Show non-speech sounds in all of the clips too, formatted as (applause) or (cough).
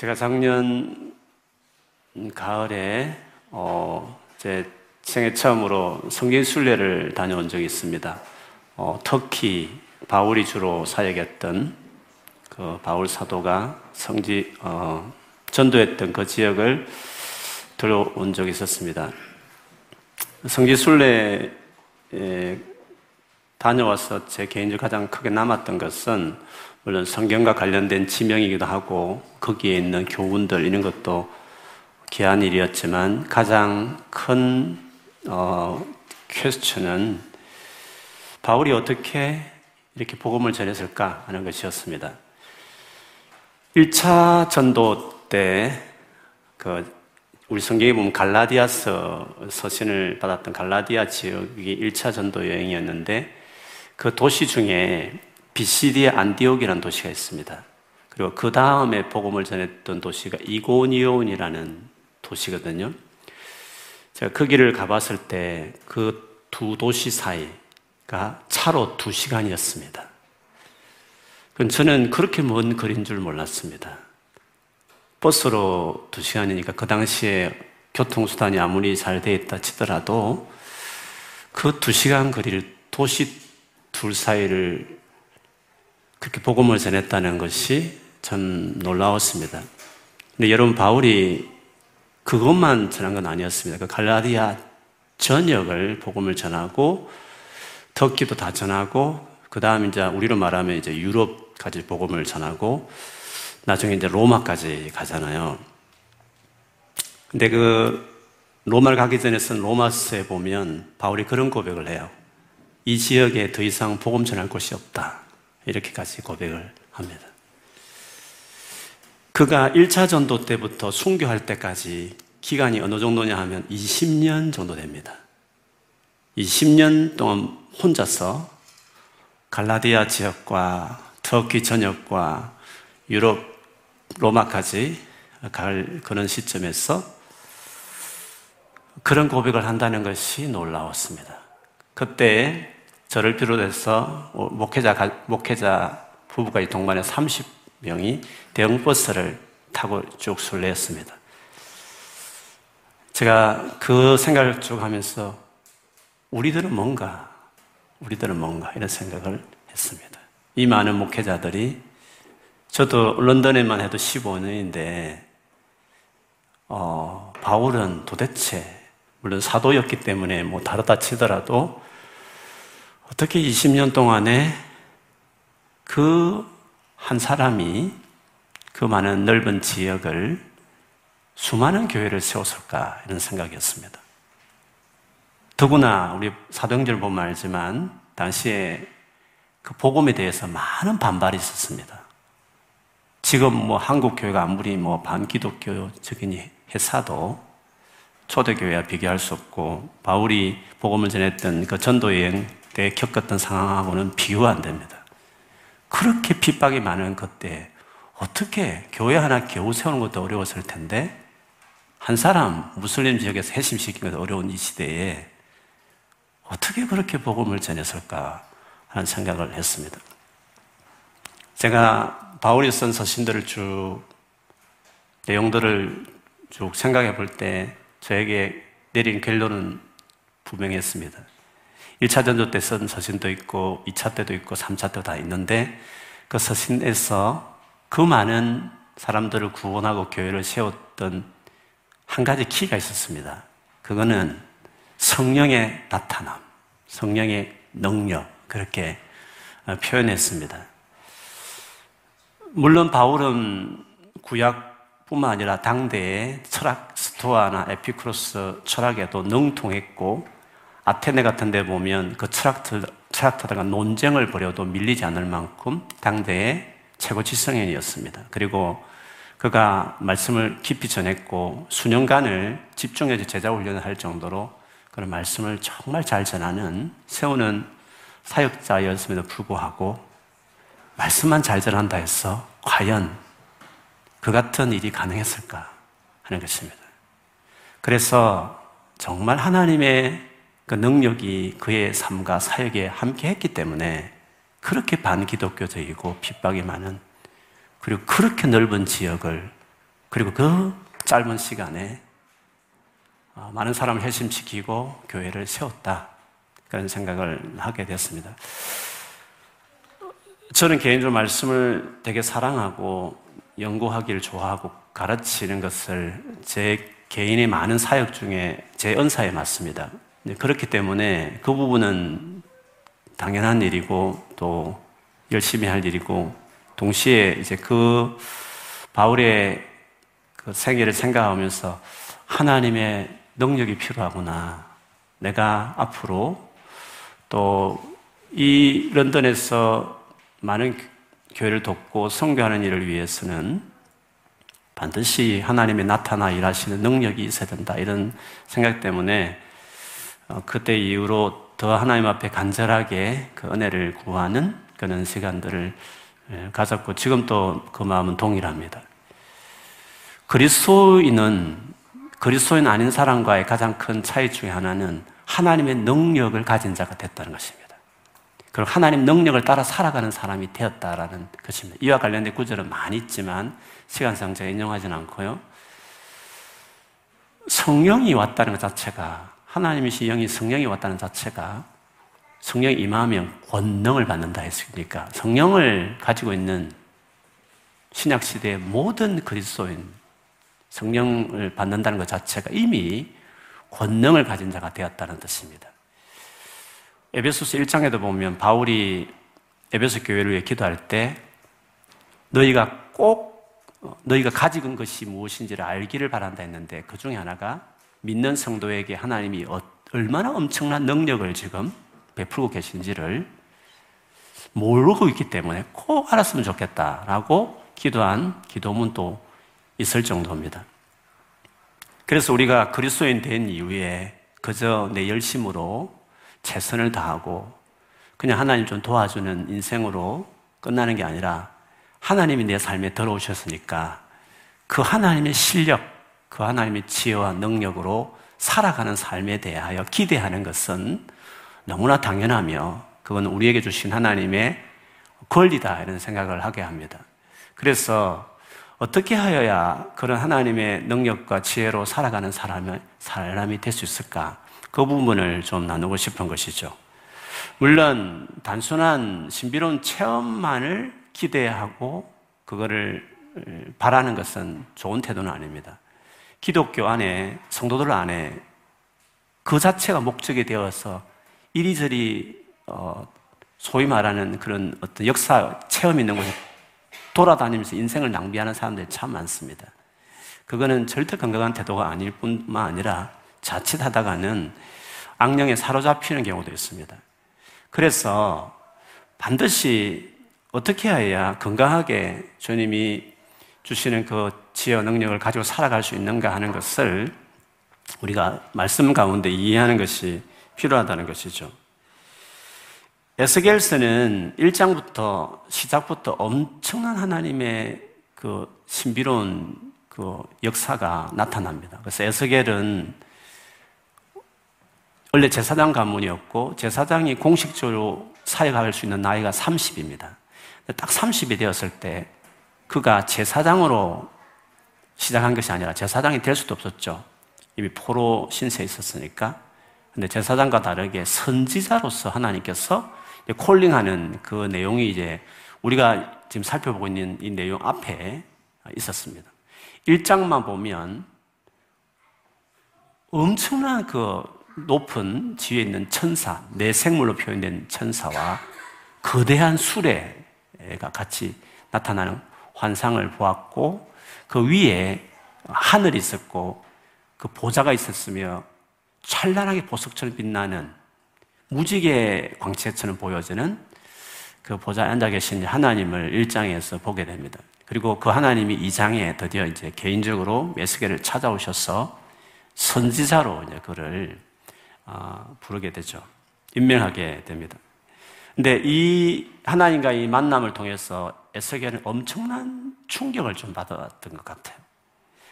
제가 작년 가을에 어, 제 생애 처음으로 성경 순례를 다녀온 적이 있습니다. 어, 터키 바울이 주로 사역했던 그 바울 사도가 성지 어, 전도했던 그 지역을 들어온 적이 있었습니다. 성지 순례 다녀와서 제 개인적으로 가장 크게 남았던 것은 물론 성경과 관련된 지명이기도 하고 거기에 있는 교훈들 이런 것도 귀한 일이었지만 가장 큰 어, 퀘스천은 바울이 어떻게 이렇게 복음을 전했을까 하는 것이었습니다. 1차 전도 때, 그, 우리 성경에 보면 갈라디아서 서신을 받았던 갈라디아 지역이 1차 전도 여행이었는데 그 도시 중에 비시디의 안디옥이라는 도시가 있습니다. 그리고 그 다음에 복음을 전했던 도시가 이고니온이라는 도시거든요. 제가 그 길을 가봤을 때 그 두 도시 사이가 차로 두 시간이었습니다. 저는 그렇게 먼 거리인 줄 몰랐습니다. 버스로 두 시간이니까 그 당시에 교통수단이 아무리 잘 돼 있다 치더라도 그 두 시간 거리를 도시 둘 사이를 그렇게 복음을 전했다는 것이 참 놀라웠습니다. 근데 여러분, 바울이 그것만 전한 건 아니었습니다. 그 갈라디아 전역을 복음을 전하고, 터키도 다 전하고, 그 다음 이제 우리로 말하면 이제 유럽까지 복음을 전하고, 나중에 이제 로마까지 가잖아요. 근데 그 로마를 가기 전에 쓴 로마서에 보면 바울이 그런 고백을 해요. 이 지역에 더 이상 복음 전할 곳이 없다. 이렇게까지 고백을 합니다. 그가 1차 전도 때부터 순교할 때까지 기간이 어느 정도냐 하면 20년 정도 됩니다. 20년 동안 혼자서 갈라디아 지역과 터키 전역과 유럽 로마까지 갈 그런 시점에서 그런 고백을 한다는 것이 놀라웠습니다. 그때 저를 비롯해서 목회자, 목회자 부부가 동반해 30명이 대형 버스를 타고 쭉 순례했습니다. 제가 그 생각을 쭉 하면서 우리들은 뭔가, 우리들은 뭔가 이런 생각을 했습니다. 이 많은 목회자들이 저도 런던에만 해도 15년인데, 어, 바울은 도대체, 물론 사도였기 때문에 뭐 다르다 치더라도 어떻게 20년 동안에 그 한 사람이 그 많은 넓은 지역을 수많은 교회를 세웠을까 이런 생각이었습니다. 더구나 우리 사도행전을 보면 알지만 당시에 그 복음에 대해서 많은 반발이 있었습니다. 지금 뭐 한국 교회가 아무리 뭐 반기독교적인 회사도 초대교회와 비교할 수 없고 바울이 복음을 전했던 그 전도 여행 때 겪었던 상황하고는 비교가 안 됩니다. 그렇게 핍박이 많은 그때 어떻게 교회 하나 겨우 세우는 것도 어려웠을 텐데 한 사람 무슬림 지역에서 해심시키는 것도 어려운 이 시대에 어떻게 그렇게 복음을 전했을까 하는 생각을 했습니다. 제가 바울이 쓴 서신들을 쭉 내용들을 쭉 생각해 볼 때 저에게 내린 결론은 분명했습니다. 1차 전도 때쓴 서신도 있고, 2차 때도 있고, 3차 때도 다 있는데, 그 서신에서 그 많은 사람들을 구원하고 교회를 세웠던 한 가지 키가 있었습니다. 그거는 성령의 나타남, 성령의 능력, 그렇게 어, 표현했습니다. 물론 바울은 구약뿐만 아니라 당대의 철학 스토아나 에피크로스 철학에도 능통했고 아테네 같은 데 보면 그 철학들, 철학자들과 논쟁을 벌여도 밀리지 않을 만큼 당대의 최고 지성인이었습니다. 그리고 그가 말씀을 깊이 전했고 수년간을 집중해서 제자 훈련을 할 정도로 그런 말씀을 정말 잘 전하는 세우는 사역자였음에도 불구하고 말씀만 잘 전한다 해서 과연 그 같은 일이 가능했을까 하는 것입니다. 그래서 정말 하나님의 그 능력이 그의 삶과 사역에 함께 했기 때문에 그렇게 반기독교적이고 핍박이 많은 그리고 그렇게 넓은 지역을 그리고 그 짧은 시간에 어, 많은 사람을 회심시키고 교회를 세웠다. 그런 생각을 하게 됐습니다. 저는 개인적으로 말씀을 되게 사랑하고 연구하기를 좋아하고 가르치는 것을 제 개인의 많은 사역 중에 제 은사에 맞습니다. 그렇기 때문에 그 부분은 당연한 일이고 또 열심히 할 일이고 동시에 이제 그 바울의 그 생애를 생각하면서 하나님의 능력이 필요하구나. 내가 앞으로 또 이 런던에서 많은 교회를 돕고 성교하는 일을 위해서는 반드시 하나님의 나타나 일하시는 능력이 있어야 된다. 이런 생각 때문에 어, 그때 이후로 더 하나님 앞에 간절하게 그 은혜를 구하는 그런 시간들을 예, 가졌고 지금 또 그 마음은 동일합니다. 그리스도인은 그리스도인 아닌 사람과의 가장 큰 차이 중에 하나는 하나님의 능력을 가진 자가 됐다는 것입니다. 그리고 하나님 능력을 따라 살아가는 사람이 되었다라는 것입니다. 이와 관련된 구절은 많이 있지만 시간상 제가 인용하지는 않고요. 성령이 왔다는 것 자체가 하나님이신 영이 성령이 왔다는 자체가 성령이 임하면 권능을 받는다 했으니까 성령을 가지고 있는 신약 시대의 모든 그리스도인 성령을 받는다는 것 자체가 이미 권능을 가진 자가 되었다는 뜻입니다. 에베소서 1장에도 보면 바울이 에베소 교회를 위해 기도할 때 너희가 꼭 너희가 가지고 있는 것이 무엇인지를 알기를 바란다 했는데 그 중에 하나가 믿는 성도에게 하나님이 어, 얼마나 엄청난 능력을 지금 베풀고 계신지를 모르고 있기 때문에 꼭 알았으면 좋겠다라고 기도한 기도문도 있을 정도입니다. 그래서 우리가 그리스도인 된 이후에 그저 내 열심으로 최선을 다하고 그냥 하나님 좀 도와주는 인생으로 끝나는 게 아니라 하나님이 내 삶에 들어오셨으니까 그 하나님의 실력, 그 하나님의 지혜와 능력으로 살아가는 삶에 대하여 기대하는 것은 너무나 당연하며 그건 우리에게 주신 하나님의 권리다 이런 생각을 하게 합니다. 그래서 어떻게 하여야 그런 하나님의 능력과 지혜로 살아가는 사람이, 사람이 될 수 있을까? 그 부분을 좀 나누고 싶은 것이죠. 물론 단순한 신비로운 체험만을 기대하고 그거를 바라는 것은 좋은 태도는 아닙니다. 기독교 안에 성도들 안에 그 자체가 목적이 되어서 이리저리 어, 소위 말하는 그런 어떤 역사 체험 있는 곳에 돌아다니면서 인생을 낭비하는 사람들이 참 많습니다. 그거는 절대 건강한 태도가 아닐 뿐만 아니라 자칫하다가는 악령에 사로잡히는 경우도 있습니다. 그래서 반드시 어떻게 해야 건강하게 주님이 주시는 그 지혜 능력을 가지고 살아갈 수 있는가 하는 것을 우리가 말씀 가운데 이해하는 것이 필요하다는 것이죠. 에스겔서는 1장부터 시작부터 엄청난 하나님의 그 신비로운 그 역사가 나타납니다. 그래서 에스겔은 원래 제사장 가문이었고 제사장이 공식적으로 사역할 수 있는 나이가 30입니다. 딱 30이 되었을 때 그가 제사장으로 시작한 것이 아니라 제사장이 될 수도 없었죠. 이미 포로 신세에 있었으니까. 근데 제사장과 다르게 선지자로서 하나님께서 콜링하는 그 내용이 이제 우리가 지금 살펴보고 있는 이 내용 앞에 있었습니다. 1장만 보면 엄청난 그 높은 지위에 있는 천사, 내 생물로 표현된 천사와 거대한 수레가 같이 나타나는 환상을 보았고 그 위에 하늘이 있었고 그 보좌가 있었으며 찬란하게 보석처럼 빛나는 무지개 광채처럼 보여지는 그 보좌에 앉아 계신 하나님을 1장에서 보게 됩니다. 그리고 그 하나님이 2장에 드디어 이제 개인적으로 메스게를 찾아오셔서 선지자로 이제 그를 어, 부르게 되죠. 임명하게 됩니다. 근데 이 하나님과 이 만남을 통해서 에스겔은 엄청난 충격을 좀 받았던 것 같아요.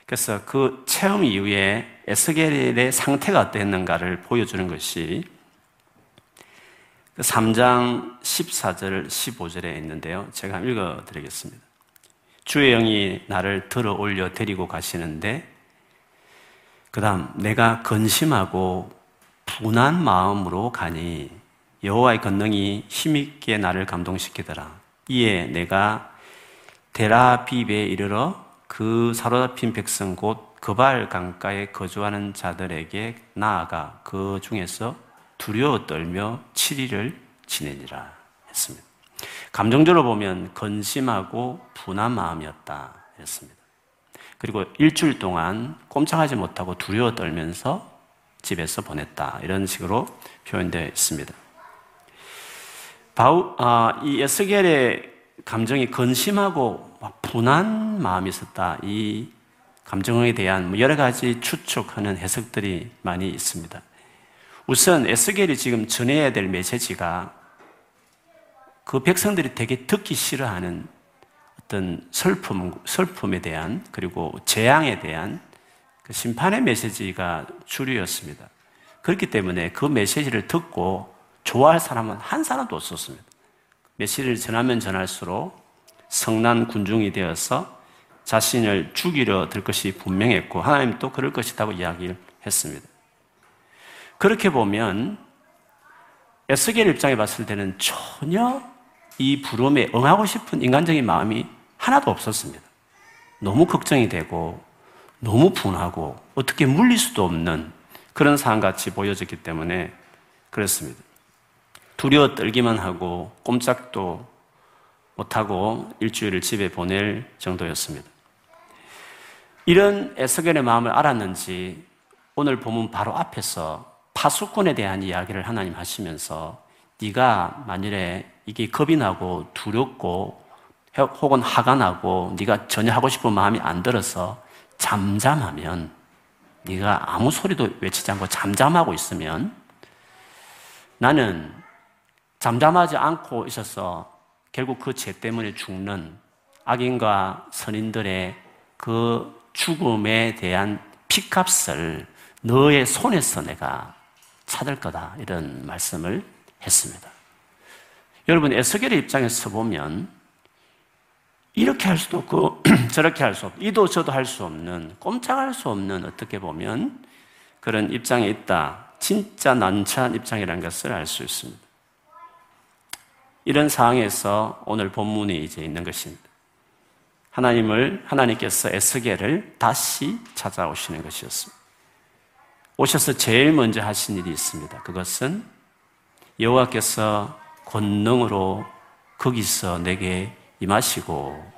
그래서 그 체험 이후에 에스겔의 상태가 어땠는가를 보여주는 것이 3장 14절, 15절에 있는데요. 제가 읽어 드리겠습니다. 주의 영이 나를 들어 올려 데리고 가시는데 그 다음 내가 근심하고 분한 마음으로 가니 여호와의 권능이 힘있게 나를 감동시키더라. 이에 내가 데라비베에 이르러 그 사로잡힌 백성 곧 그발 강가에 거주하는 자들에게 나아가 그 중에서 두려워 떨며 7일을 지내니라 했습니다. 감정적으로 보면 건심하고 분한 마음이었다 했습니다. 그리고 일주일 동안 꼼짝하지 못하고 두려워 떨면서 집에서 보냈다. 이런 식으로 표현되어 있습니다. 바우, 아, 이 에스겔의 감정이 건심하고 분한 마음이 있었다. 이 감정에 대한 뭐 여러 가지 추측하는 해석들이 많이 있습니다. 우선 에스겔이 지금 전해야 될 메시지가 그 백성들이 되게 듣기 싫어하는 어떤 슬픔, 슬픔에 대한 그리고 재앙에 대한 그 심판의 메시지가 주류였습니다. 그렇기 때문에 그 메시지를 듣고 좋아할 사람은 한 사람도 없었습니다. 메시지를 전하면 전할수록 성난 군중이 되어서 자신을 죽이려 들 것이 분명했고 하나님도 그럴 것이라고 이야기를 했습니다. 그렇게 보면 에스겔 입장에 봤을 때는 전혀 이 부름에 응하고 싶은 인간적인 마음이 하나도 없었습니다. 너무 걱정이 되고 너무 분하고 어떻게 물릴 수도 없는 그런 상황같이 보여졌기 때문에 그렇습니다. 두려워 떨기만 하고 꼼짝도 못하고 일주일을 집에 보낼 정도였습니다. 이런 에스겔의 마음을 알았는지 오늘 보면 바로 앞에서 파수꾼에 대한 이야기를 하나님 하시면서 네가 만일에 이게 겁이 나고 두렵고 혹은 화가 나고 네가 전혀 하고 싶은 마음이 안 들어서 잠잠하면 네가 아무 소리도 외치지 않고 잠잠하고 있으면 나는 잠잠하지 않고 있어서 결국 그 죄 때문에 죽는 악인과 선인들의 그 죽음에 대한 피값을 너의 손에서 내가 찾을 거다. 이런 말씀을 했습니다. 여러분, 에스겔의 입장에서 보면 이렇게 할 수도 없고 (clears throat) 저렇게 할 수 없고 이도 저도 할 수 없는 꼼짝할 수 없는 어떻게 보면 그런 입장에 있다. 진짜 난처한 입장이라는 것을 알 수 있습니다. 이런 상황에서 오늘 본문이 이제 있는 것입니다. 하나님을 하나님께서 에스겔을 다시 찾아오시는 것이었습니다. 오셔서 제일 먼저 하신 일이 있습니다. 그것은 여호와께서 권능으로 거기서 내게 임하시고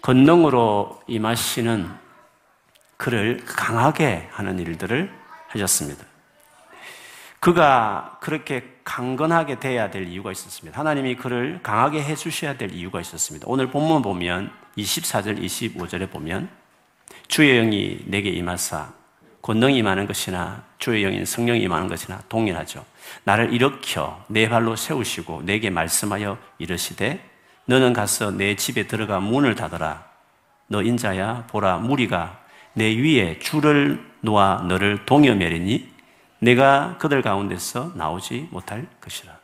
권능으로 임하시는 그를 강하게 하는 일들을 하셨습니다. 그가 그렇게 강건하게 돼야 될 이유가 있었습니다. 하나님이 그를 강하게 해 주셔야 될 이유가 있었습니다. 오늘 본문 보면 24절, 25절에 보면 주의 영이 내게 임하사 권능이 임하는 것이나 주의 영인 성령이 임하는 것이나 동일하죠. 나를 일으켜 내 발로 세우시고 내게 말씀하여 이르시되 너는 가서 내 집에 들어가 문을 닫아라. 너 인자야 보라 무리가 내 위에 줄을 놓아 너를 동여매리니 내가 그들 가운데서 나오지 못할 것이라.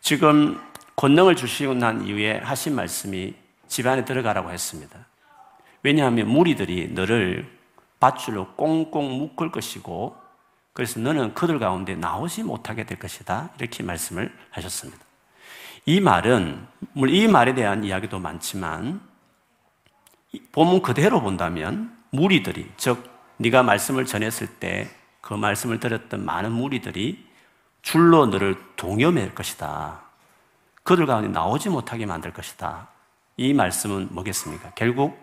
지금 권능을 주시고 난 이후에 하신 말씀이 집 안에 들어가라고 했습니다. 왜냐하면 무리들이 너를 밧줄로 꽁꽁 묶을 것이고 그래서 너는 그들 가운데 나오지 못하게 될 것이다. 이렇게 말씀을 하셨습니다. 이 말은 이 말에 대한 이야기도 많지만 본문 그대로 본다면 무리들이 즉 네가 말씀을 전했을 때 그 말씀을 들었던 많은 무리들이 줄로 너를 동여맬 것이다. 그들 가운데 나오지 못하게 만들 것이다. 이 말씀은 뭐겠습니까? 결국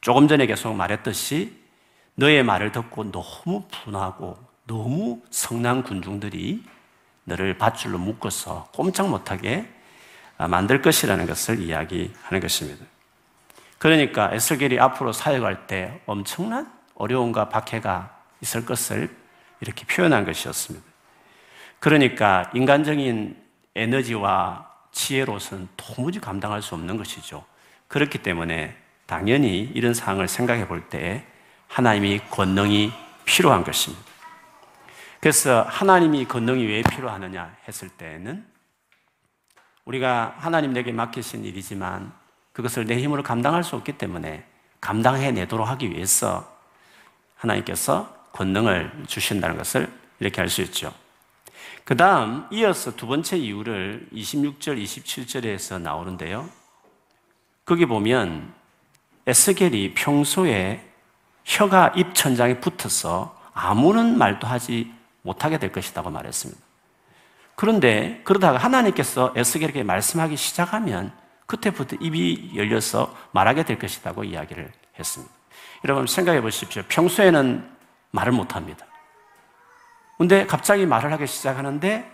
조금 전에 계속 말했듯이 너의 말을 듣고 너무 분하고 너무 성난 군중들이 너를 밧줄로 묶어서 꼼짝 못하게 만들 것이라는 것을 이야기하는 것입니다. 그러니까 에스겔이 앞으로 사역할 때 엄청난 어려움과 박해가 있을 것을 이렇게 표현한 것이었습니다. 그러니까 인간적인 에너지와 지혜로서는 도무지 감당할 수 없는 것이죠. 그렇기 때문에 당연히 이런 상황을 생각해 볼 때 하나님이 권능이 필요한 것입니다. 그래서 하나님이 권능이 왜 필요하느냐 했을 때는 우리가 하나님 내게 맡기신 일이지만 그것을 내 힘으로 감당할 수 없기 때문에 감당해 내도록 하기 위해서 하나님께서 권능을 주신다는 것을 이렇게 알 수 있죠. 그 다음 이어서 두 번째 이유를 26절, 27절에서 나오는데요. 거기 보면 에스겔이 평소에 혀가 입천장에 붙어서 아무런 말도 하지 못하게 될 것이라고 말했습니다. 그런데 그러다가 하나님께서 에스겔에게 말씀하기 시작하면 그때부터 입이 열려서 말하게 될 것이라고 이야기를 했습니다. 여러분 생각해 보십시오. 평소에는 말을 못 합니다. 근데 갑자기 말을 하기 시작하는데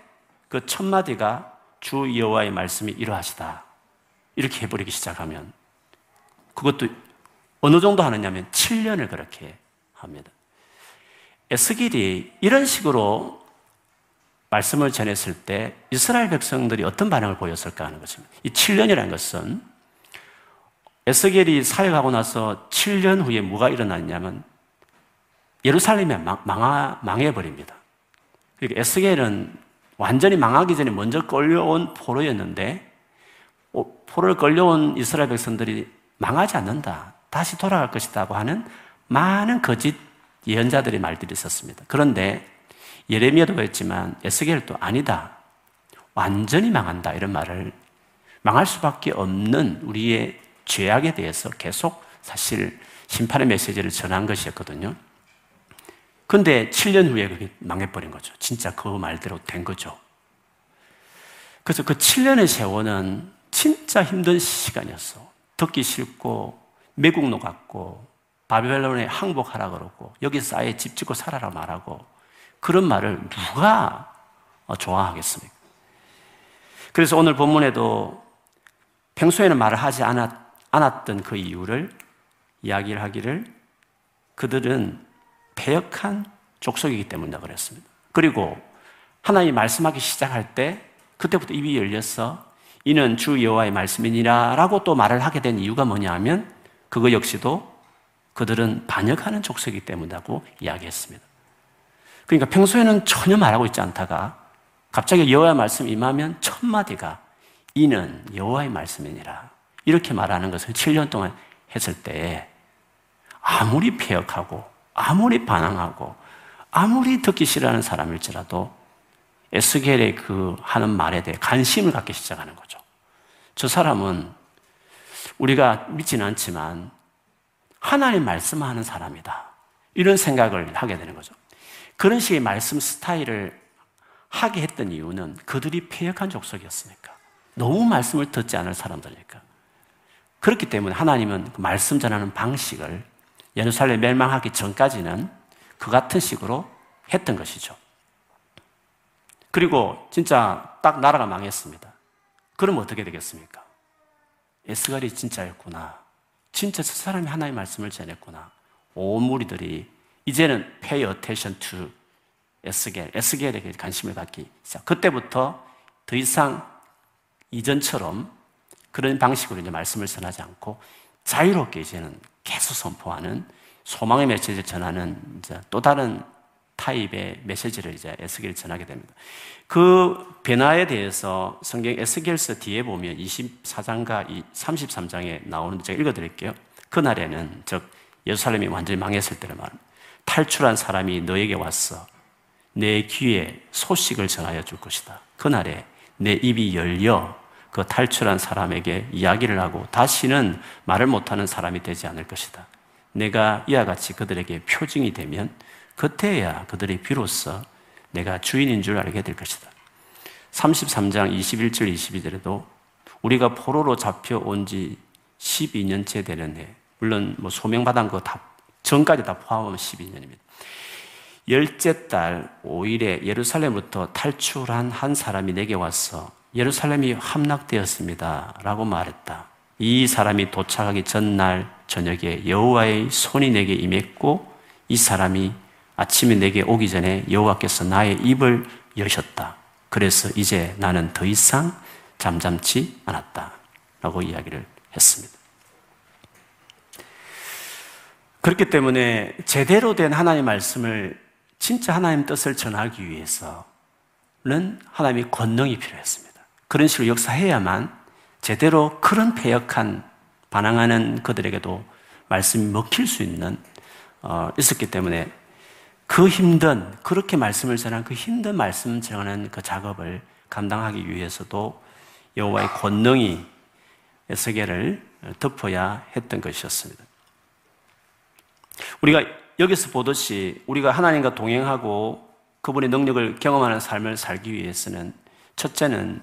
그 첫 마디가 주 여호와의 말씀이 이러하시다. 이렇게 해버리기 시작하면 그것도 어느 정도 하느냐면 7년을 그렇게 합니다. 에스겔이 이런 식으로 말씀을 전했을 때 이스라엘 백성들이 어떤 반응을 보였을까 하는 것입니다. 이 7년이라는 것은 에스겔이 사역하고 나서 7년 후에 뭐가 일어났냐면 예루살렘이 망, 망해버립니다. 그러니까 에스겔은 완전히 망하기 전에 먼저 끌려온 포로였는데 포로를 끌려온 이스라엘 백성들이 망하지 않는다. 다시 돌아갈 것이라고 하는 많은 거짓 예언자들의 말들이 있었습니다. 그런데 예레미야도 그랬지만 에스겔도 아니다. 완전히 망한다. 이런 말을 망할 수밖에 없는 우리의 죄악에 대해서 계속 사실 심판의 메시지를 전한 것이었거든요. 근데 7년 후에 그게 망해버린 거죠. 진짜 그 말대로 된 거죠. 그래서 그 7년의 세월은 진짜 힘든 시간이었어. 듣기 싫고, 매국노 같고, 바벨론에 항복하라 그러고, 여기서 아예 집 짓고 살아라 말하고, 그런 말을 누가 좋아하겠습니까? 그래서 오늘 본문에도 평소에는 말을 하지 않았, 않았던 그 이유를 이야기를 하기를 그들은 배역한 족속이기 때문이다 그랬습니다. 그리고 하나님이 말씀하기 시작할 때 그때부터 입이 열려서 이는 주 여호와의 말씀이니라라고 또 말을 하게 된 이유가 뭐냐하면 그거 역시도 그들은 반역하는 족속이기 때문이라고 이야기했습니다. 그러니까 평소에는 전혀 말하고 있지 않다가 갑자기 여호와의 말씀 임하면 첫 마디가 이는 여호와의 말씀이니라 이렇게 말하는 것을 7년 동안 했을 때 아무리 폐역하고 아무리 반항하고 아무리 듣기 싫어하는 사람일지라도 에스겔의 그 하는 말에 대해 관심을 갖기 시작하는 거죠. 저 사람은 우리가 믿지는 않지만 하나님 말씀하는 사람이다. 이런 생각을 하게 되는 거죠. 그런 식의 말씀 스타일을 하게 했던 이유는 그들이 폐역한 족속이었으니까. 너무 말씀을 듣지 않을 사람들이니까. 그렇기 때문에 하나님은 그 말씀 전하는 방식을 예루살렘 멸망하기 전까지는 그 같은 식으로 했던 것이죠. 그리고 진짜 딱 나라가 망했습니다. 그럼 어떻게 되겠습니까? 에스갈이 진짜였구나. 진짜 저 사람이 하나의 말씀을 전했구나. 온 무리들이 이제는 pay attention to 에스겔, 에스겔에게 관심을 갖기 시작. 그때부터 더 이상 이전처럼 그런 방식으로 이제 말씀을 전하지 않고 자유롭게 이제는 계속 선포하는 소망의 메시지를 전하는 이제 또 다른 타입의 메시지를 이제 에스겔 전하게 됩니다. 그 변화에 대해서 성경 에스겔서 뒤에 보면 24장과 33장에 나오는데 제가 읽어드릴게요. 그날에는 즉 예루살렘이 완전히 망했을 때를 말 탈출한 사람이 너에게 왔어 내 귀에 소식을 전하여 줄 것이다. 그날에 내 입이 열려 그 탈출한 사람에게 이야기를 하고 다시는 말을 못하는 사람이 되지 않을 것이다. 내가 이와 같이 그들에게 표징이 되면 그때야 그들이 비로소 내가 주인인 줄 알게 될 것이다. 33장 21절 22절에도 우리가 포로로 잡혀온 지 12년째 되는 해, 물론 뭐 소명받은 거 다, 전까지 다 포함하면 12년입니다. 열째 달 5일에 예루살렘부터 탈출한 한 사람이 내게 와서 예루살렘이 함락되었습니다. 라고 말했다. 이 사람이 도착하기 전날 저녁에 여호와의 손이 내게 임했고 이 사람이 아침에 내게 오기 전에 여호와께서 나의 입을 여셨다. 그래서 이제 나는 더 이상 잠잠치 않았다. 라고 이야기를 했습니다. 그렇기 때문에 제대로 된 하나님의 말씀을 진짜 하나님 뜻을 전하기 위해서는 하나님의 권능이 필요했습니다. 그런 식으로 역사해야만 제대로 그런 폐역한 반항하는 그들에게도 말씀이 먹힐 수 있는 어, 있었기 때문에 그 힘든 그렇게 말씀을 전한 그 힘든 말씀 전하는 그 작업을 감당하기 위해서도 여호와의 권능이 세계를 덮어야 했던 것이었습니다. 우리가 여기서 보듯이 우리가 하나님과 동행하고 그분의 능력을 경험하는 삶을 살기 위해서는 첫째는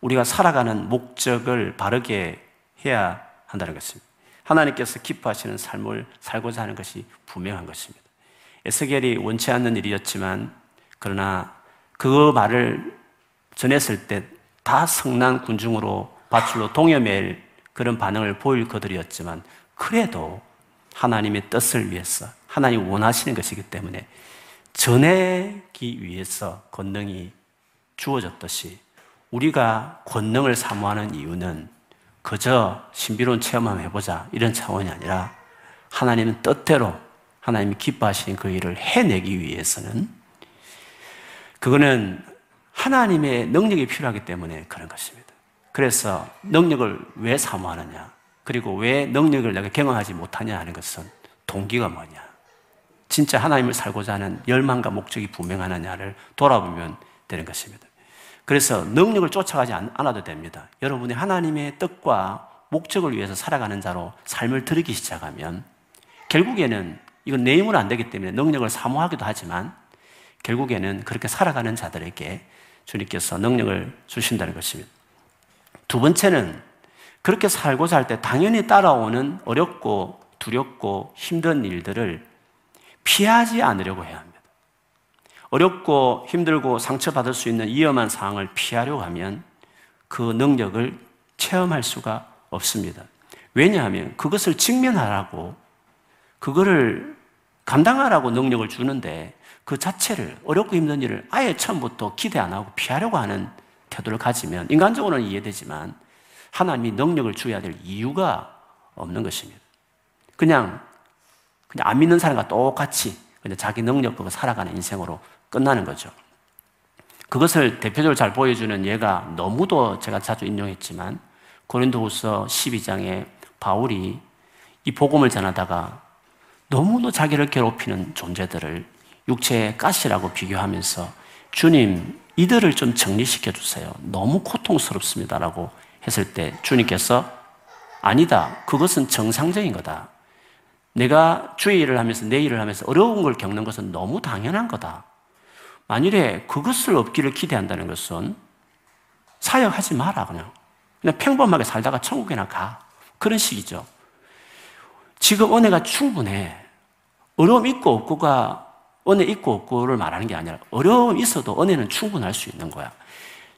우리가 살아가는 목적을 바르게 해야 한다는 것입니다. 하나님께서 기뻐하시는 삶을 살고자 하는 것이 분명한 것입니다. 에스겔이 원치 않는 일이었지만 그러나 그 말을 전했을 때 다 성난 군중으로 밧줄로 동여맬 그런 반응을 보일 그들이었지만 그래도 하나님의 뜻을 위해서 하나님 원하시는 것이기 때문에 전하기 위해서 권능이 주어졌듯이 우리가 권능을 사모하는 이유는 그저 신비로운 체험 한 해보자 이런 차원이 아니라 하나님은 뜻대로 하나님이 기뻐하시는 그 일을 해내기 위해서는 그거는 하나님의 능력이 필요하기 때문에 그런 것입니다. 그래서 능력을 왜 사모하느냐? 그리고 왜 능력을 내가 경험하지 못하냐 하는 것은 동기가 뭐냐? 진짜 하나님을 살고자 하는 열망과 목적이 분명하느냐를 돌아보면 되는 것입니다. 그래서 능력을 쫓아가지 않아도 됩니다. 여러분이 하나님의 뜻과 목적을 위해서 살아가는 자로 삶을 들이기 시작하면 결국에는 이건 내 힘으로 안 되기 때문에 능력을 사모하기도 하지만 결국에는 그렇게 살아가는 자들에게 주님께서 능력을 주신다는 것입니다. 두 번째는 그렇게 살고자 할때 당연히 따라오는 어렵고 두렵고 힘든 일들을 피하지 않으려고 해야 합니다. 어렵고 힘들고 상처받을 수 있는 위험한 상황을 피하려고 하면 그 능력을 체험할 수가 없습니다. 왜냐하면 그것을 직면하라고 그거를 감당하라고 능력을 주는데 그 자체를 어렵고 힘든 일을 아예 처음부터 기대 안 하고 피하려고 하는 태도를 가지면 인간적으로는 이해되지만 하나님이 능력을 줘야 될 이유가 없는 것입니다. 그냥 그냥 안 믿는 사람과 똑같이 그냥 자기 능력 보고 살아가는 인생으로 끝나는 거죠. 그것을 대표적으로 잘 보여주는 예가 너무도 제가 자주 인용했지만 고린도후서 12장에 바울이 이 복음을 전하다가 너무도 자기를 괴롭히는 존재들을 육체의 가시라고 비교하면서 주님 이들을 좀 정리시켜 주세요. 너무 고통스럽습니다라고 했을 때 주님께서 아니다. 그것은 정상적인 거다. 내가 주의 일을 하면서 내 일을 하면서 어려운 걸 겪는 것은 너무 당연한 거다. 만일에 그것을 없기를 기대한다는 것은 사역하지 마라 그냥. 그냥 평범하게 살다가 천국에나 가. 그런 식이죠. 지금 은혜가 충분해. 어려움 있고 없고가 은혜 있고 없고를 말하는 게 아니라 어려움 있어도 은혜는 충분할 수 있는 거야.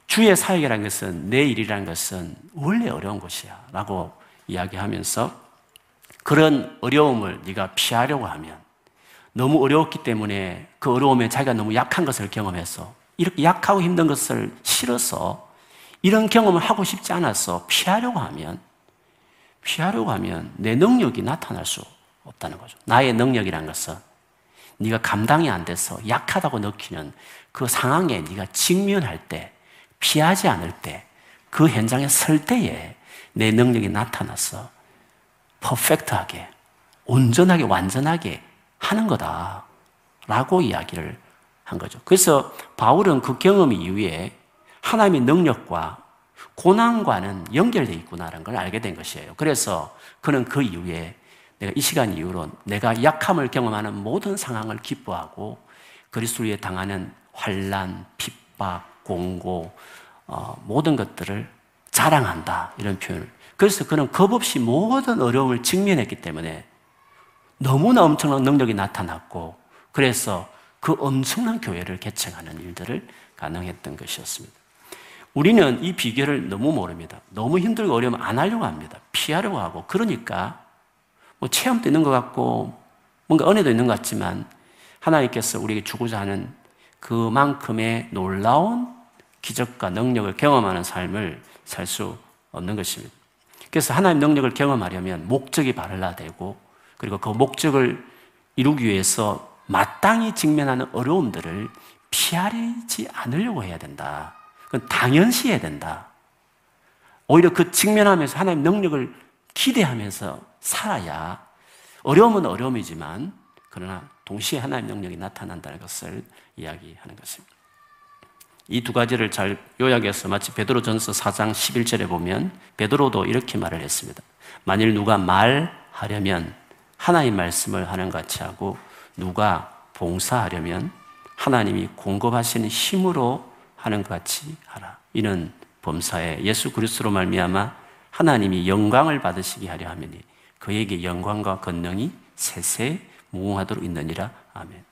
주의 사역이라는 것은 내 일이라는 것은 원래 어려운 것이야. 라고 이야기하면서 그런 어려움을 네가 피하려고 하면 너무 어려웠기 때문에 그 어려움에 자기가 너무 약한 것을 경험해서 이렇게 약하고 힘든 것을 싫어서 이런 경험을 하고 싶지 않아서 피하려고 하면 피하려고 하면 내 능력이 나타날 수 없다는 거죠. 나의 능력이란 것은 네가 감당이 안 돼서 약하다고 느끼는 그 상황에 네가 직면할 때 피하지 않을 때 그 현장에 설 때에 내 능력이 나타나서 퍼펙트하게 온전하게 완전하게 하는 거다. 라고 이야기를 한 거죠. 그래서 바울은 그 경험 이후에 하나님의 능력과 고난과는 연결되어 있구나라는 걸 알게 된 것이에요. 그래서 그는 그 이후에 내가 이 시간 이후로 내가 약함을 경험하는 모든 상황을 기뻐하고 그리스도 위에 당하는 환란, 핍박, 공고 어, 모든 것들을 자랑한다 이런 표현을. 그래서 그는 겁 없이 모든 어려움을 직면했기 때문에 너무나 엄청난 능력이 나타났고 그래서 그 엄청난 교회를 개척하는 일들을 가능했던 것이었습니다. 우리는 이 비결을 너무 모릅니다. 너무 힘들고 어려우면 안 하려고 합니다. 피하려고 하고 그러니까 뭐 체험도 있는 것 같고 뭔가 은혜도 있는 것 같지만 하나님께서 우리에게 주고자 하는 그만큼의 놀라운 기적과 능력을 경험하는 삶을 살 수 없는 것입니다. 그래서 하나님 능력을 경험하려면 목적이 바르라 되고 그리고 그 목적을 이루기 위해서 마땅히 직면하는 어려움들을 피하지 않으려고 해야 된다. 그건 당연시 해야 된다. 오히려 그 직면하면서 하나님 능력을 기대하면서 살아야 어려움은 어려움이지만 그러나 동시에 하나님 능력이 나타난다는 것을 이야기하는 것입니다. 이 두 가지를 잘 요약해서 마치 베드로전서 4장 11절에 보면 베드로도 이렇게 말을 했습니다. 만일 누가 말하려면 하나님 말씀을 하는 같이 하고 누가 봉사하려면 하나님이 공급하시는 힘으로 하는 것 같이 하라. 이는 범사에 예수 그리스도로 말미암아 하나님이 영광을 받으시게 하려 하면이 그에게 영광과 권능이 세세 무궁하도록 있느니라. 아멘.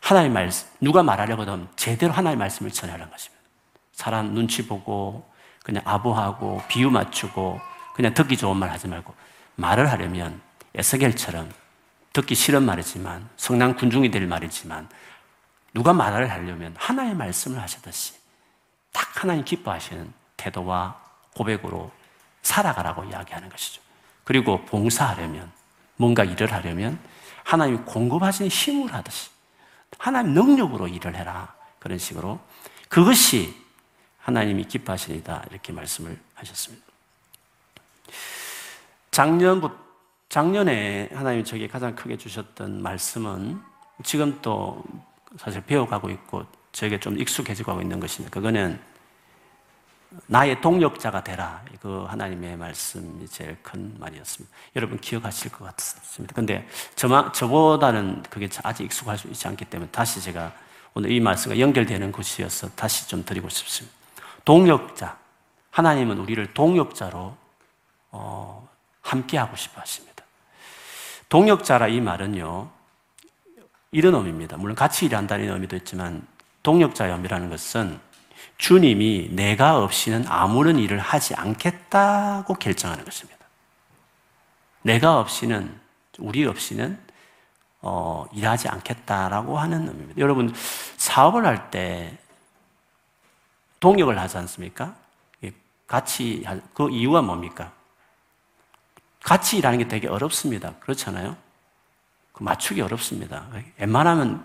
하나님 말씀, 누가 말하려고 하면 제대로 하나님 말씀을 전하라는 것입니다. 사람 눈치 보고 그냥 아부하고 비유 맞추고 그냥 듣기 좋은 말 하지 말고 말을 하려면 에스겔처럼 듣기 싫은 말이지만 성난 군중이 될 말이지만 누가 말을 하려면 하나의 말씀을 하시듯이 딱 하나님 기뻐하시는 태도와 고백으로 살아가라고 이야기하는 것이죠. 그리고 봉사하려면 뭔가 일을 하려면 하나님이 공급하시는 힘을 하듯이 하나님 능력으로 일을 해라. 그런 식으로 그것이 하나님이 기뻐하시니다 이렇게 말씀을 하셨습니다. 작년부 작년에 하나님이 저에게 가장 크게 주셨던 말씀은 지금 또 사실 배워가고 있고 저에게 좀 익숙해지고 하고 있는 것입니다. 그거는 나의 동력자가 되라. 그 하나님의 말씀이 제일 큰 말이었습니다. 여러분 기억하실 것 같습니다. 근데 저만, 저보다는 그게 아직 익숙할 수 있지 않기 때문에 다시 제가 오늘 이 말씀과 연결되는 것이어서 다시 좀 드리고 싶습니다. 동력자. 하나님은 우리를 동력자로 어, 함께하고 싶어 하십니다. 동력자라 이 말은요, 이런 의미입니다. 물론 같이 일한다는 의미도 있지만, 동력자의 의미라는 것은 주님이 내가 없이는 아무런 일을 하지 않겠다고 결정하는 것입니다. 내가 없이는, 우리 없이는 어, 일하지 않겠다라고 하는 의미입니다. 여러분, 사업을 할 때 동력을 하지 않습니까? 같이, 그 이유가 뭡니까? 같이 일하는 게 되게 어렵습니다. 그렇잖아요? 그 맞추기 어렵습니다. 웬만하면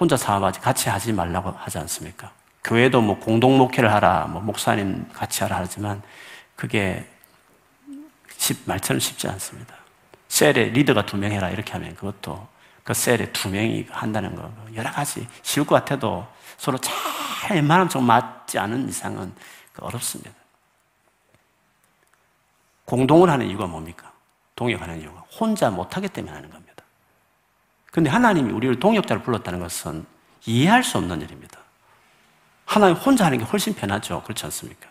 혼자 사업하지, 같이 하지 말라고 하지 않습니까? 교회도 뭐 공동 목회를 하라, 뭐 목사님 같이 하라 하지만 그게 쉽, 말처럼 쉽지 않습니다. 셀에 리더가 두 명 해라 이렇게 하면 그것도 그 셀에 두 명이 한다는 거 여러 가지 쉬울 것 같아도 서로 잘 웬만하면 좀 맞지 않은 이상은 그 어렵습니다. 공동을 하는 이유가 뭡니까? 동역하는 이유가 혼자 못하기 때문에 하는 겁니다. 근데 하나님이 우리를 동역자를 불렀다는 것은 이해할 수 없는 일입니다. 하나님 혼자 하는 게 훨씬 편하죠. 그렇지 않습니까?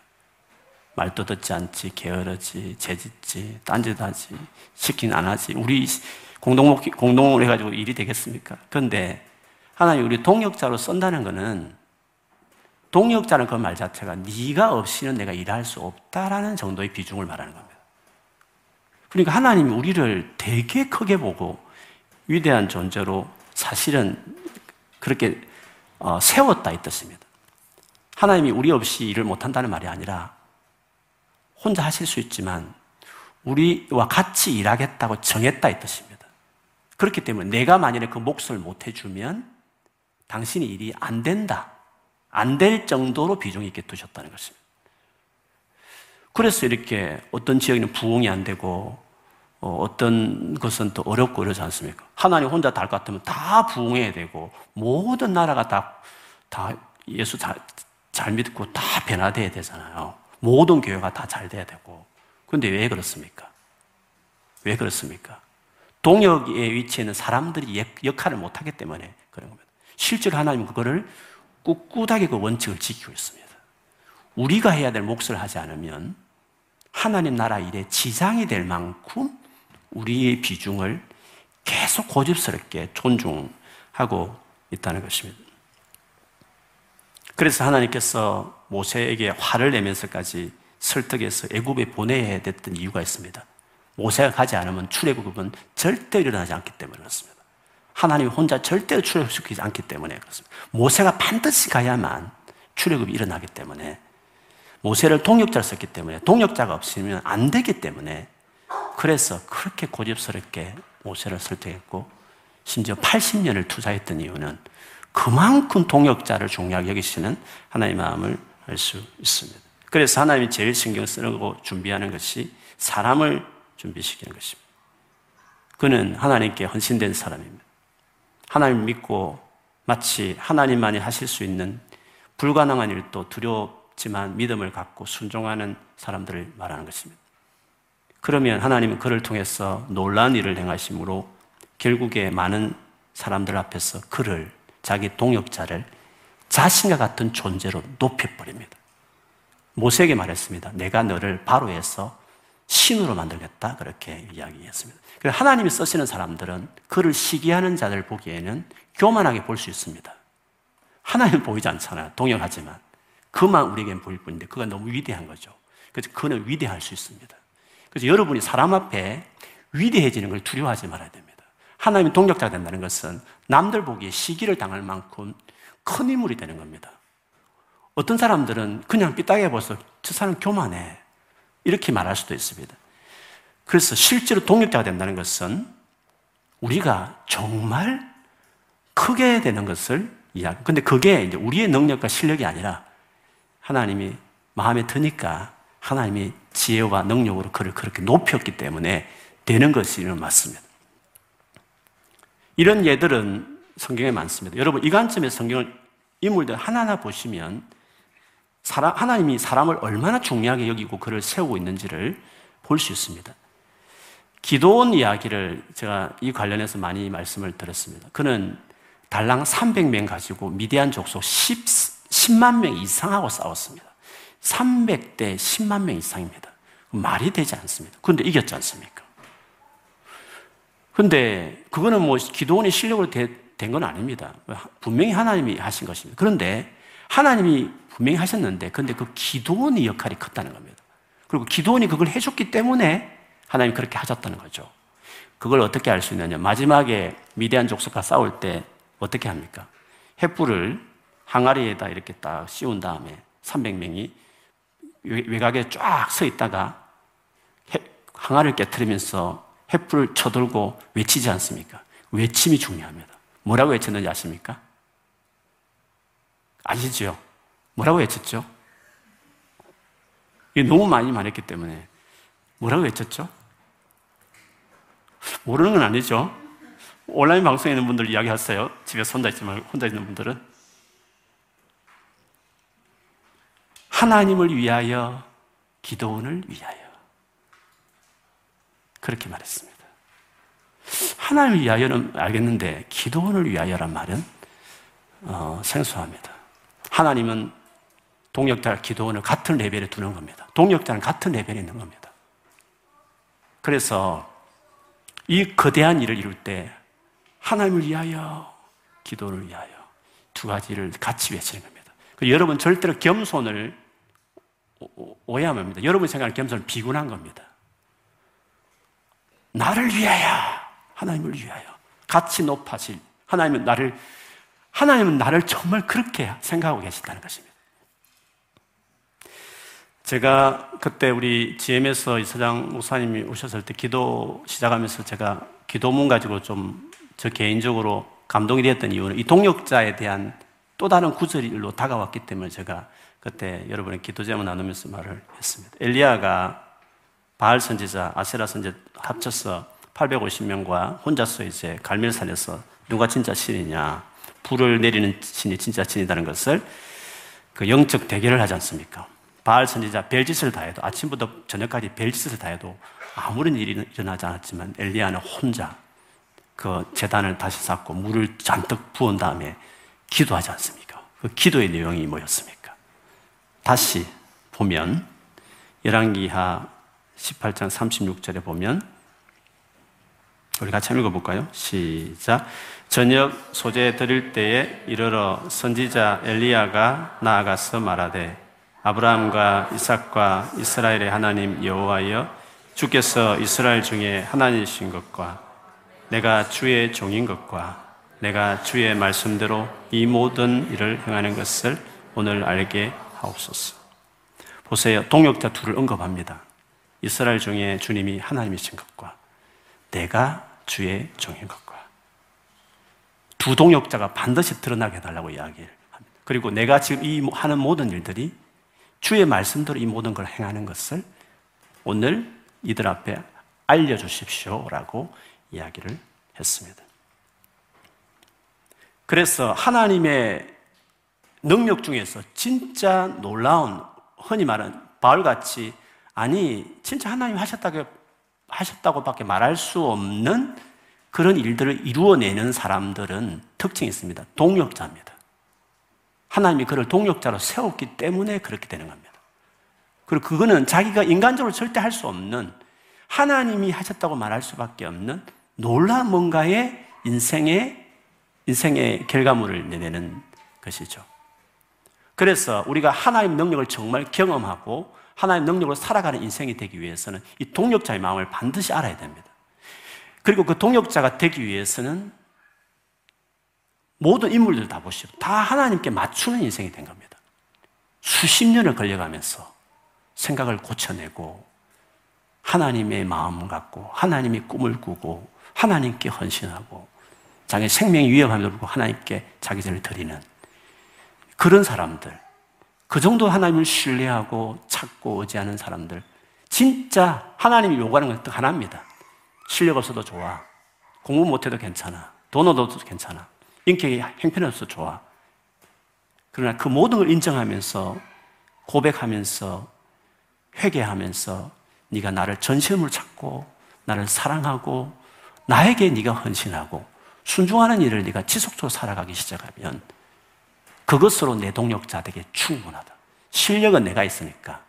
말도 듣지 않지, 게으르지, 재짓지, 딴짓하지, 시킨 안 하지. 우리 공동 공동을 해가지고 일이 되겠습니까? 그런데 하나님 우리 동역자로 쓴다는 것은 동역자는 그 말 자체가 네가 없이는 내가 일할 수 없다라는 정도의 비중을 말하는 겁니다. 그러니까 하나님이 우리를 되게 크게 보고 위대한 존재로 사실은 그렇게 어, 세웠다 이 뜻입니다. 하나님이 우리 없이 일을 못한다는 말이 아니라 혼자 하실 수 있지만 우리와 같이 일하겠다고 정했다 이 뜻입니다. 그렇기 때문에 내가 만약에 그 몫을 못 해주면 당신이 일이 안 된다. 안 될 정도로 비중 있게 두셨다는 것입니다. 그래서 이렇게 어떤 지역에는 부흥이 안 되고 어, 떤 것은 또 어렵고 이러지 않습니까? 하나님 혼자 다 할 것 같으면 다 부흥해야 되고 모든 나라가 다, 다 예수 잘, 잘 믿고 다 변화돼야 되잖아요. 모든 교회가 다 잘 돼야 되고. 그런데 왜 그렇습니까? 왜 그렇습니까? 동역의 위치에는 사람들이 역할을 못하기 때문에 그런 겁니다. 실제로 하나님은 그거를 꿋꿋하게 그 원칙을 지키고 있습니다. 우리가 해야 될 몫을 하지 않으면 하나님 나라 일에 지장이 될 만큼 우리의 비중을 계속 고집스럽게 존중하고 있다는 것입니다. 그래서 하나님께서 모세에게 화를 내면서까지 설득해서 애굽에 보내야 됐던 이유가 있습니다. 모세가 가지 않으면 출애굽은 절대 일어나지 않기 때문에 그렇습니다. 하나님이 혼자 절대로 출애굽시키지 않기 때문에 그렇습니다. 모세가 반드시 가야만 출애굽이 일어나기 때문에 모세를 동역자로 썼기 때문에 동역자가 없으면 안 되기 때문에 그래서 그렇게 고집스럽게 모세를 설득했고 심지어 80년을 투자했던 이유는 그만큼 동역자를 중요하게 여기시는 하나님의 마음을 알 수 있습니다. 그래서 하나님이 제일 신경 쓰고 준비하는 것이 사람을 준비시키는 것입니다. 그는 하나님께 헌신된 사람입니다. 하나님 믿고 마치 하나님만이 하실 수 있는 불가능한 일도 두렵 지만 믿음을 갖고 순종하는 사람들을 말하는 것입니다. 그러면 하나님은 그를 통해서 놀라운 일을 행하심으로 결국에 많은 사람들 앞에서 그를 자기 동역자를 자신과 같은 존재로 높여버립니다. 모세에게 말했습니다. 내가 너를 바로에서 신으로 만들겠다. 그렇게 이야기했습니다. 하나님이 쓰시는 사람들은 그를 시기하는 자들 보기에는 교만하게 볼 수 있습니다. 하나님은 보이지 않잖아요. 동역하지만. 그만 우리에겐 보일 뿐인데 그가 너무 위대한 거죠. 그래서 그는 위대할 수 있습니다. 그래서 여러분이 사람 앞에 위대해지는 걸 두려워하지 말아야 됩니다. 하나님이 동력자가 된다는 것은 남들 보기에 시기를 당할 만큼 큰 인물이 되는 겁니다. 어떤 사람들은 그냥 삐딱해 보서 저 사람 교만해. 이렇게 말할 수도 있습니다. 그래서 실제로 동력자가 된다는 것은 우리가 정말 크게 되는 것을 이야기. 근데 그게 이제 우리의 능력과 실력이 아니라 하나님이 마음에 드니까 하나님이 지혜와 능력으로 그를 그렇게 높였기 때문에 되는 것이 맞습니다. 이런 예들은 성경에 많습니다. 여러분, 이 관점에 성경을 인물들 하나하나 보시면 사람, 하나님이 사람을 얼마나 중요하게 여기고 그를 세우고 있는지를 볼 수 있습니다. 기도원 이야기를 제가 이 관련해서 많이 말씀을 드렸습니다. 그는 달랑 300명 가지고 미디안 족속 10, 10만 명 이상하고 싸웠습니다. 300대 10만 명 이상입니다. 말이 되지 않습니다. 그런데 이겼지 않습니까? 근데 그거는 뭐 기도원의 실력으로 된 건 아닙니다. 분명히 하나님이 하신 것입니다. 그런데 하나님이 분명히 하셨는데, 근데 그 기도원의 역할이 컸다는 겁니다. 그리고 기도원이 그걸 해줬기 때문에 하나님이 그렇게 하셨다는 거죠. 그걸 어떻게 알 수 있느냐. 마지막에 미대한 족속과 싸울 때 어떻게 합니까? 횃불을 항아리에다 이렇게 딱 씌운 다음에 300명이 외곽에 쫙 서 있다가 항아리를 깨뜨리면서 횃불을 쳐들고 외치지 않습니까? 외침이 중요합니다. 뭐라고 외쳤는지 아십니까? 아시죠? 뭐라고 외쳤죠? 이게 너무 많이 말했기 때문에 뭐라고 외쳤죠? 모르는 건 아니죠. 온라인 방송에 있는 분들 이야기하세요. 집에서 혼자 있지 말고 혼자 있는 분들은. 하나님을 위하여, 기도원을 위하여. 그렇게 말했습니다. 하나님을 위하여는 알겠는데, 기도원을 위하여란 말은 어, 생소합니다. 하나님은 동역자 기도원을 같은 레벨에 두는 겁니다. 동역자는 같은 레벨에 있는 겁니다. 그래서 이 거대한 일을 이룰 때 하나님을 위하여, 기도를 위하여 두 가지를 같이 외치는 겁니다. 여러분 절대로 겸손을 오해하면 합니다. 여러분이 생각하는 겸손은 비굴한 겁니다. 나를 위하여, 하나님을 위하여, 같이 높아질, 하나님은 나를, 하나님은 나를 정말 그렇게 생각하고 계신다는 것입니다. 제가 그때 우리 GM에서 이사장 목사님이 오셨을 때 기도 시작하면서 제가 기도문 가지고 좀 저 개인적으로 감동이 되었던 이유는 이 동력자에 대한 또 다른 구절로 다가왔기 때문에 제가 그때 여러분의 기도 제목 나누면서 말을 했습니다. 엘리야가 바알 선지자, 아세라 선지 합쳐서 850명과 혼자서 이제 갈멜산에서 누가 진짜 신이냐, 불을 내리는 신이 진짜 신이라는 것을 그 영적 대결을 하지 않습니까? 바알 선지자 별짓을 다 해도 아침부터 저녁까지 별짓을 다 해도 아무런 일이 일어나지 않았지만 엘리야는 혼자 그 재단을 다시 쌓고 물을 잔뜩 부은 다음에 기도하지 않습니까? 그 기도의 내용이 뭐였습니까? 다시 보면 열왕기하 18장 36절에 보면 우리 같이 읽어볼까요? 시작. 저녁 소재 드릴 때에 이르러 선지자 엘리야가 나아가서 말하되 아브라함과 이삭과 이스라엘의 하나님 여호와여 주께서 이스라엘 중에 하나님이신 것과 내가 주의 종인 것과 내가 주의 말씀대로 이 모든 일을 행하는 것을 오늘 알게 하옵소서. 보세요. 동역자 둘을 언급합니다. 이스라엘 중에 주님이 하나님이신 것과 내가 주의 종인 것과 두 동역자가 반드시 드러나게 해달라고 이야기를 합니다. 그리고 내가 지금 이 하는 모든 일들이 주의 말씀대로 이 모든 걸 행하는 것을 오늘 이들 앞에 알려주십시오 라고 이야기를 했습니다. 그래서 하나님의 능력 중에서 진짜 놀라운 흔히 말하는 바울같이 아니 진짜 하나님 하셨다고 하셨다고밖에 말할 수 없는 그런 일들을 이루어내는 사람들은 특징이 있습니다. 동력자입니다. 하나님이 그를 동력자로 세웠기 때문에 그렇게 되는 겁니다. 그리고 그거는 자기가 인간적으로 절대 할 수 없는 하나님이 하셨다고 말할 수밖에 없는 놀라운 뭔가의 인생의 인생의 결과물을 내내는 것이죠. 그래서 우리가 하나님 능력을 정말 경험하고 하나님 능력으로 살아가는 인생이 되기 위해서는 이 동력자의 마음을 반드시 알아야 됩니다. 그리고 그 동역자가 되기 위해서는 모든 인물들 다 보시오. 다 하나님께 맞추는 인생이 된 겁니다. 수십 년을 걸려가면서 생각을 고쳐내고 하나님의 마음 갖고 하나님의 꿈을 꾸고 하나님께 헌신하고 자기 생명이 위험함을 들고 하나님께 자기 전을 드리는 그런 사람들 그 정도 하나님을 신뢰하고 찾고 의지하는 사람들 진짜 하나님이 요구하는 건 하나입니다. 실력 없어도 좋아. 공부 못해도 괜찮아. 돈 얻어도 괜찮아. 인격이 행편없어도 좋아. 그러나 그 모든 걸 인정하면서 고백하면서 회개하면서 네가 나를 전시험을 찾고 나를 사랑하고 나에게 네가 헌신하고 순종하는 일을 네가 지속적으로 살아가기 시작하면 그것으로 내 동력자 되게 충분하다. 실력은 내가 있으니까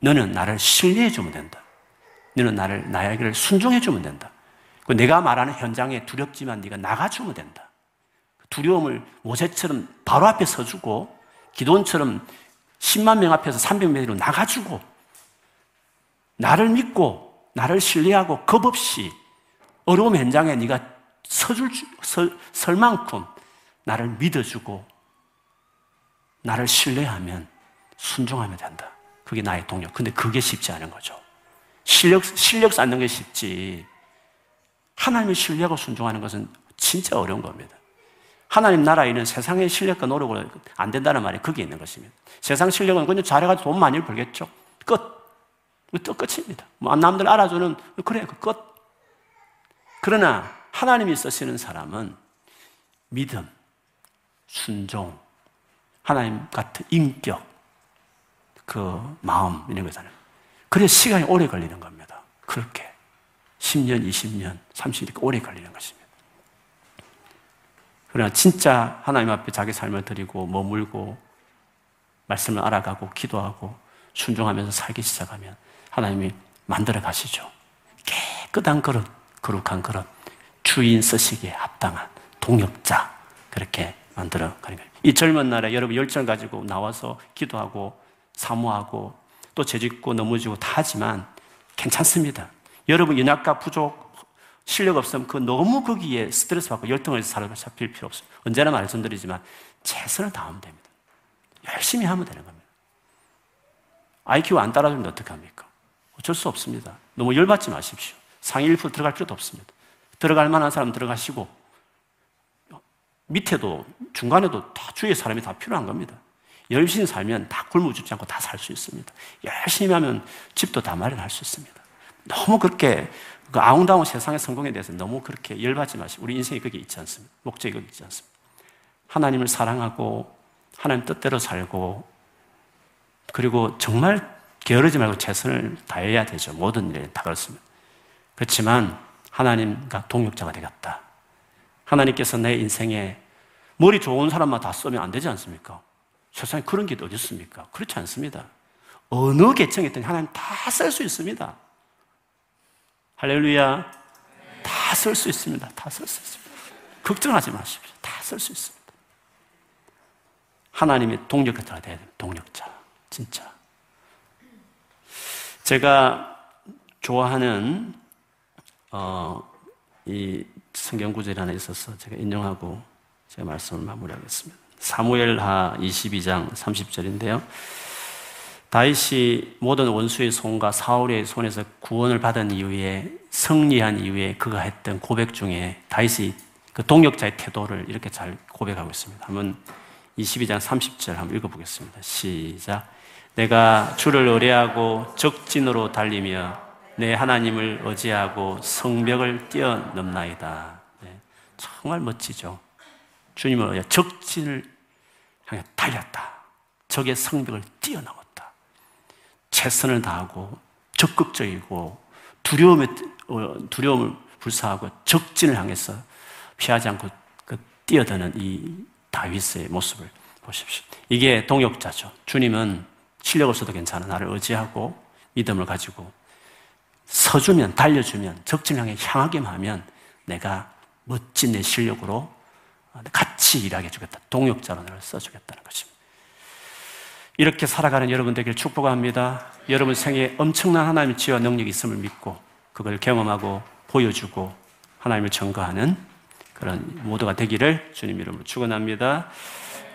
너는 나를 신뢰해 주면 된다. 너는 나를 나에게를 순종해 주면 된다. 내가 말하는 현장에 두렵지만 네가 나가주면 된다. 두려움을 모세처럼 바로 앞에 서주고 기도원처럼 10만 명 앞에서 300명으로 나가주고 나를 믿고 나를 신뢰하고 겁 없이 어려움 현장에 네가 서줄 설, 설 만큼 나를 믿어주고 나를 신뢰하면 순종하면 된다. 그게 나의 동력. 근데 그게 쉽지 않은 거죠. 실력, 실력 쌓는 게 쉽지. 하나님을 신뢰하고 순종하는 것은 진짜 어려운 겁니다. 하나님 나라에는 세상의 실력과 노력으로 안 된다는 말이 거기에 있는 것입니다. 세상 실력은 그냥 잘해가지고 돈 많이 벌겠죠. 끝. 또 끝입니다. 뭐 남들 알아주는, 그래, 그 끝. 그러나 하나님이 쓰시는 사람은 믿음, 순종, 하나님 같은 인격, 그 마음, 이런 거잖아요. 그래 시간이 오래 걸리는 겁니다. 그렇게. 10년, 20년, 30년 오래 걸리는 것입니다. 그러나 진짜 하나님 앞에 자기 삶을 드리고 머물고 말씀을 알아가고 기도하고 순종하면서 살기 시작하면 하나님이 만들어 가시죠. 깨끗한 그릇, 거룩한 그릇, 주인 쓰시기에 합당한 동역자 그렇게 만들어 가는 거예요. 이 젊은 날에 여러분 열정 가지고 나와서 기도하고 사모하고 또 죄짓고 넘어지고 다 하지만 괜찮습니다. 여러분 연약과 부족, 실력 없으면 그 너무 거기에 스트레스 받고 열등을 살아필 필요 없습니다. 언제나 말씀드리지만 최선을 다하면 됩니다. 열심히 하면 되는 겁니다. IQ 안 따라주면 어떡합니까? 어쩔 수 없습니다. 너무 열받지 마십시오. 상위 1% 들어갈 필요도 없습니다. 들어갈 만한 사람 들어가시고 밑에도 중간에도 다 주위의 사람이 다 필요한 겁니다. 열심히 살면 다 굶어 죽지 않고 다 살 수 있습니다. 열심히 하면 집도 다 마련할 수 있습니다. 너무 그렇게 그 아웅다웅 세상의 성공에 대해서 너무 그렇게 열받지 마시고 우리 인생이 그게 있지 않습니다. 목적이 그게 있지 않습니다. 하나님을 사랑하고 하나님 뜻대로 살고 그리고 정말 게으르지 말고 최선을 다해야 되죠. 모든 일에 다 그렇습니다. 그렇지만 하나님과 동역자가 되겠다. 하나님께서 내 인생에 머리 좋은 사람만 다 쓰면 안 되지 않습니까? 세상에 그런 게 어디 있습니까? 그렇지 않습니다. 어느 계층이든 하나님 다 쓸 수 있습니다. 할렐루야. 다 쓸 수 있습니다. 다 쓸 수 있습니다. 걱정하지 마십시오. 다 쓸 수 있습니다. 하나님의 동력자가 돼야 됩니다. 동력자. 진짜. 제가 좋아하는, 어, 이 성경 구절이 하나 있어서 제가 인용하고 제가 말씀을 마무리하겠습니다. 사무엘하 22장 30절인데요. 다윗이 모든 원수의 손과 사울의 손에서 구원을 받은 이후에 승리한 이후에 그가 했던 고백 중에 다윗이 그 동역자의 태도를 이렇게 잘 고백하고 있습니다. 한번 22장 30절 한번 읽어보겠습니다. 시작. 내가 주를 의뢰하고 적진으로 달리며 내 하나님을 의지하고 성벽을 뛰어넘나이다. 네, 정말 멋지죠. 주님을 위해 적진을 향해 달렸다. 적의 성벽을 뛰어넘었다. 최선을 다하고 적극적이고 두려움에 어, 두려움을 불사하고 적진을 향해서 피하지 않고 그 뛰어드는 이 다윗의 모습을 보십시오. 이게 동역자죠. 주님은 실력 없어도 괜찮아. 나를 의지하고 믿음을 가지고 서주면, 달려주면, 적진 향해 향하게만 하면 내가 멋진 내 실력으로 같이 일하게 해주겠다. 동역자로 나를 써주겠다는 것입니다. 이렇게 살아가는 여러분 되길 축복합니다. 여러분 생에 엄청난 하나님의 지혜와 능력이 있음을 믿고 그걸 경험하고 보여주고 하나님을 증거하는 그런 모두가 되기를 주님 이름으로 축원합니다.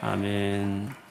아멘.